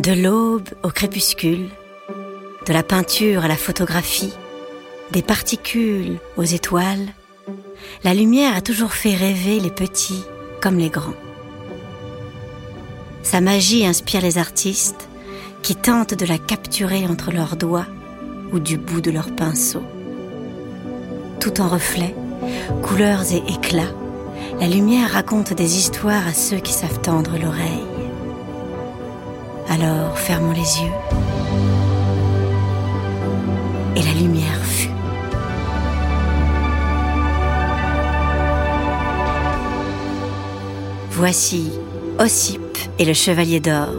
De l'aube au crépuscule, de la peinture à la photographie, des particules aux étoiles, la lumière a toujours fait rêver les petits comme les grands. Sa magie inspire les artistes qui tentent de la capturer entre leurs doigts ou du bout de leur pinceau. Tout en reflets, couleurs et éclats, la lumière raconte des histoires à ceux qui savent tendre l'oreille. Alors fermons les yeux et la lumière fut. Voici Ossip et le Chevalier d'Or,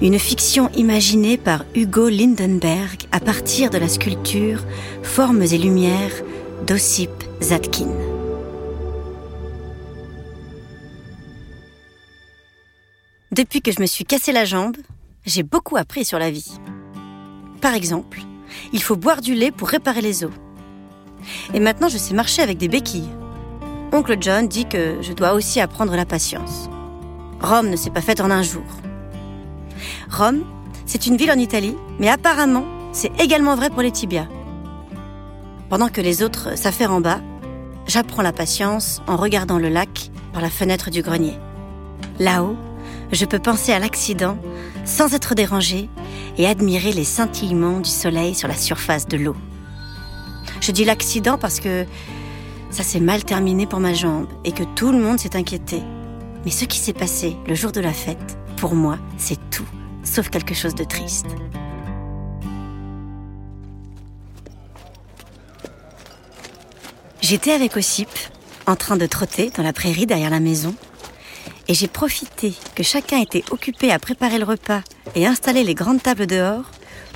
une fiction imaginée par Hugo Lindenberg à partir de la sculpture Formes et Lumières d'Ossip Zadkine. Depuis que je me suis cassé la jambe, j'ai beaucoup appris sur la vie. Par exemple, il faut boire du lait pour réparer les os. Et maintenant, je sais marcher avec des béquilles. Oncle John dit que je dois aussi apprendre la patience. Rome ne s'est pas faite en un jour. Rome, c'est une ville en Italie, mais apparemment, c'est également vrai pour les tibias. Pendant que les autres s'affairent en bas, j'apprends la patience en regardant le lac par la fenêtre du grenier. Là-haut, je peux penser à l'accident sans être dérangé et admirer les scintillements du soleil sur la surface de l'eau. Je dis l'accident parce que ça s'est mal terminé pour ma jambe et que tout le monde s'est inquiété. Mais ce qui s'est passé le jour de la fête, pour moi, c'est tout, sauf quelque chose de triste. J'étais avec Ossip, en train de trotter dans la prairie derrière la maison, et j'ai profité que chacun était occupé à préparer le repas et installer les grandes tables dehors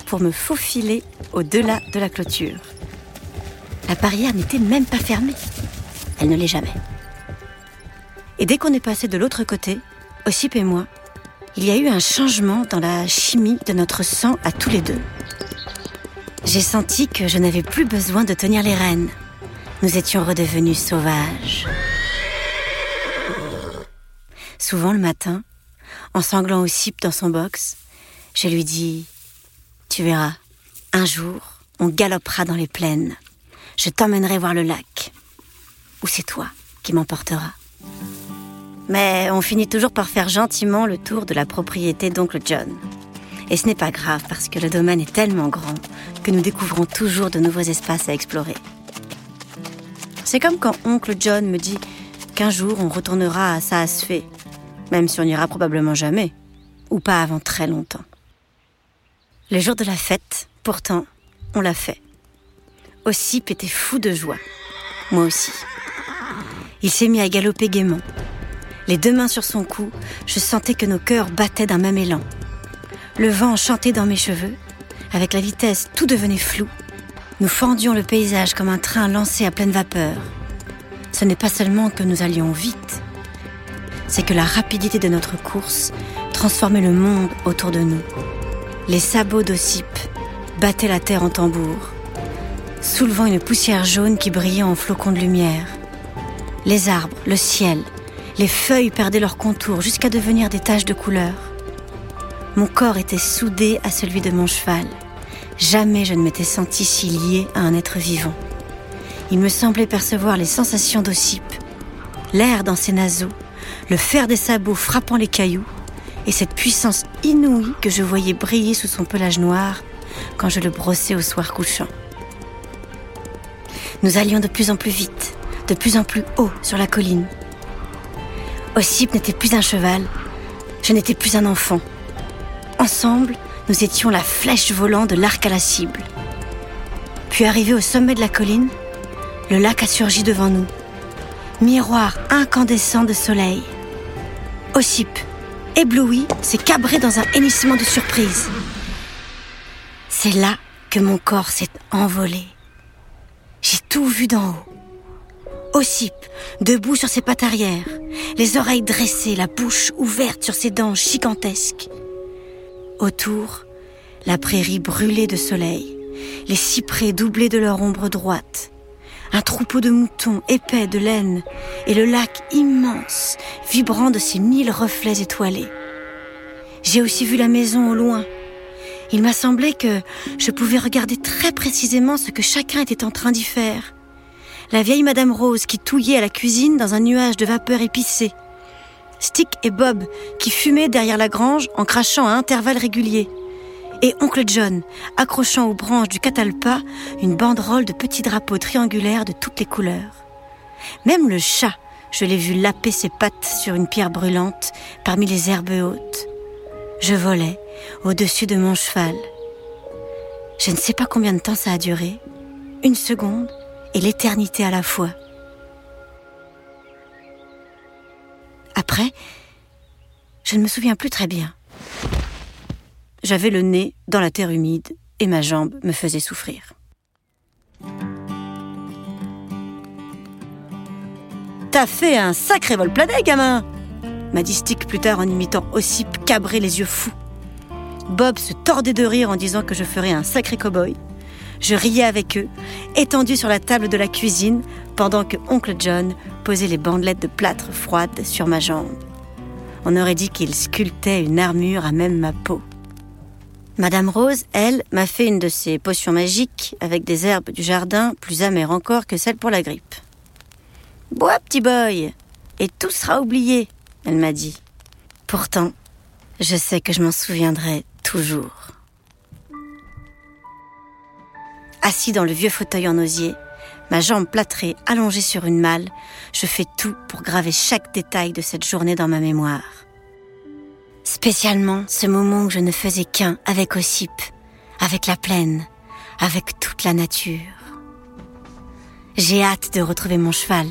pour me faufiler au-delà de la clôture. La barrière n'était même pas fermée. Elle ne l'est jamais. Et dès qu'on est passé de l'autre côté, Ossip et moi, il y a eu un changement dans la chimie de notre sang à tous les deux. J'ai senti que je n'avais plus besoin de tenir les rênes. Nous étions redevenus sauvages. Souvent le matin, en sanglant Ossip dans son box, je lui dis Tu verras, un jour, on galopera dans les plaines. Je t'emmènerai voir le lac. Ou c'est toi qui m'emporteras. Mais on finit toujours par faire gentiment le tour de la propriété d'oncle John. Et ce n'est pas grave parce que le domaine est tellement grand que nous découvrons toujours de nouveaux espaces à explorer. C'est comme quand oncle John me dit qu'un jour on retournera à Saasfé, même si on n'ira probablement jamais, ou pas avant très longtemps. Le jour de la fête, pourtant, on l'a fait. Ossip était fou de joie. Moi aussi. Il s'est mis à galoper gaiement. Les deux mains sur son cou, je sentais que nos cœurs battaient d'un même élan. Le vent chantait dans mes cheveux. Avec la vitesse, tout devenait flou. Nous fendions le paysage comme un train lancé à pleine vapeur. Ce n'est pas seulement que nous allions vite, c'est que la rapidité de notre course transformait le monde autour de nous. Les sabots d'Ossip battaient la terre en tambour, soulevant une poussière jaune qui brillait en flocons de lumière. Les arbres, le ciel, les feuilles perdaient leur contour jusqu'à devenir des taches de couleur. Mon corps était soudé à celui de mon cheval. Jamais je ne m'étais senti si lié à un être vivant. Il me semblait percevoir les sensations d'Ossip, l'air dans ses naseaux, le fer des sabots frappant les cailloux, et cette puissance inouïe que je voyais briller sous son pelage noir quand je le brossais au soir couchant. Nous allions de plus en plus vite, de plus en plus haut sur la colline. Ossip n'était plus un cheval, je n'étais plus un enfant. Ensemble, nous étions la flèche volant de l'arc à la cible. Puis arrivé au sommet de la colline, le lac a surgi devant nous, miroir incandescent de soleil. Ossip, ébloui, s'est cabré dans un hennissement de surprise. C'est là que mon corps s'est envolé. J'ai tout vu d'en haut. Ossip, debout sur ses pattes arrière, les oreilles dressées, la bouche ouverte sur ses dents gigantesques. Autour, la prairie brûlée de soleil, les cyprès doublés de leur ombre droite, un troupeau de moutons épais de laine et le lac immense, vibrant de ses mille reflets étoilés. J'ai aussi vu la maison au loin. Il m'a semblé que je pouvais regarder très précisément ce que chacun était en train d'y faire. La vieille Madame Rose qui touillait à la cuisine dans un nuage de vapeur épicée. Stick et Bob qui fumaient derrière la grange en crachant à intervalles réguliers. Et oncle John accrochant aux branches du catalpa une banderole de petits drapeaux triangulaires de toutes les couleurs. Même le chat, je l'ai vu laper ses pattes sur une pierre brûlante parmi les herbes hautes. Je volais au-dessus de mon cheval. Je ne sais pas combien de temps ça a duré, une seconde et l'éternité à la fois. Après, je ne me souviens plus très bien. J'avais le nez dans la terre humide et ma jambe me faisait souffrir. T'as fait un sacré vol plané, gamin m'a dit Stick plus tard en imitant Ossip cabré les yeux fous. Bob se tordait de rire en disant que je ferais un sacré cow-boy. Je riais avec eux, étendu sur la table de la cuisine, pendant que Oncle John posait les bandelettes de plâtre froides sur ma jambe. On aurait dit qu'il sculptait une armure à même ma peau. Madame Rose, elle, m'a fait une de ces potions magiques avec des herbes du jardin plus amères encore que celles pour la grippe. Bois, petit boy, et tout sera oublié, elle m'a dit. Pourtant, je sais que je m'en souviendrai toujours. Assis dans le vieux fauteuil en osier, ma jambe plâtrée allongée sur une malle, je fais tout pour graver chaque détail de cette journée dans ma mémoire. Spécialement ce moment où je ne faisais qu'un avec Ossip, avec la plaine, avec toute la nature. J'ai hâte de retrouver mon cheval,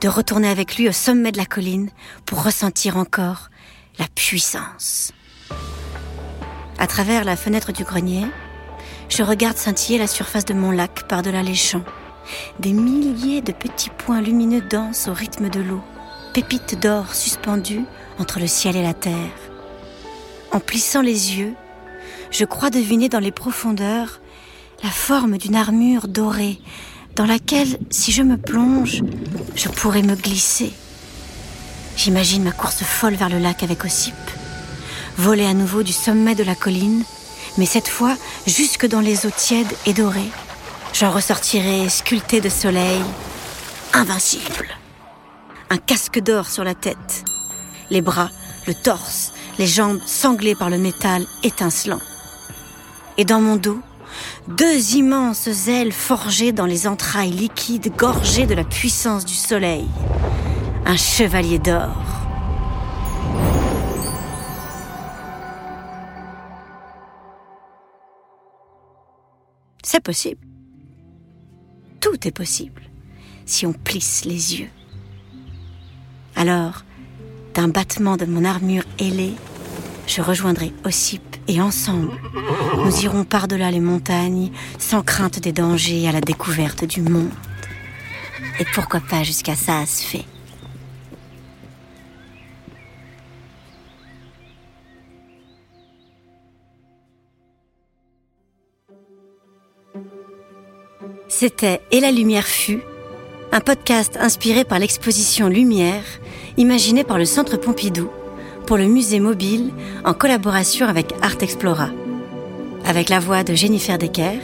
de retourner avec lui au sommet de la colline pour ressentir encore la puissance. À travers la fenêtre du grenier, je regarde scintiller la surface de mon lac par-delà les champs. Des milliers de petits points lumineux dansent au rythme de l'eau, pépites d'or suspendues entre le ciel et la terre. En plissant les yeux, je crois deviner dans les profondeurs la forme d'une armure dorée dans laquelle, si je me plonge, je pourrais me glisser. J'imagine ma course folle vers le lac avec Ossip, voler à nouveau du sommet de la colline, mais cette fois jusque dans les eaux tièdes et dorées. J'en ressortirai sculpté de soleil, invincible. Un casque d'or sur la tête, les bras, le torse, les jambes sanglées par le métal étincelant. Et dans mon dos, deux immenses ailes forgées dans les entrailles liquides gorgées de la puissance du soleil. Un chevalier d'or. C'est possible. Tout est possible si on plisse les yeux. Alors, d'un battement de mon armure ailée, je rejoindrai Ossip et ensemble, nous irons par-delà les montagnes sans crainte des dangers à la découverte du monde. Et pourquoi pas jusqu'à fait. C'était Et la lumière fut, un podcast inspiré par l'exposition Lumière, imaginée par le Centre Pompidou pour le musée mobile en collaboration avec Art Explora. Avec la voix de Jennifer Decker,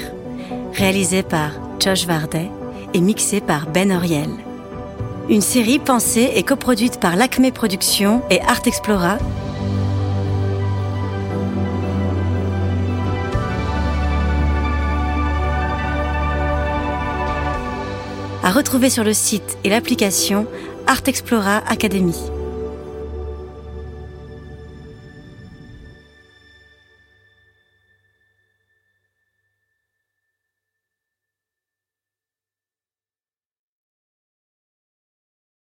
réalisée par Josh Vardet et mixée par Ben Oriel. Une série pensée et coproduite par l'Acme Productions et Art Explora à retrouver sur le site et l'application Art Explora Academy.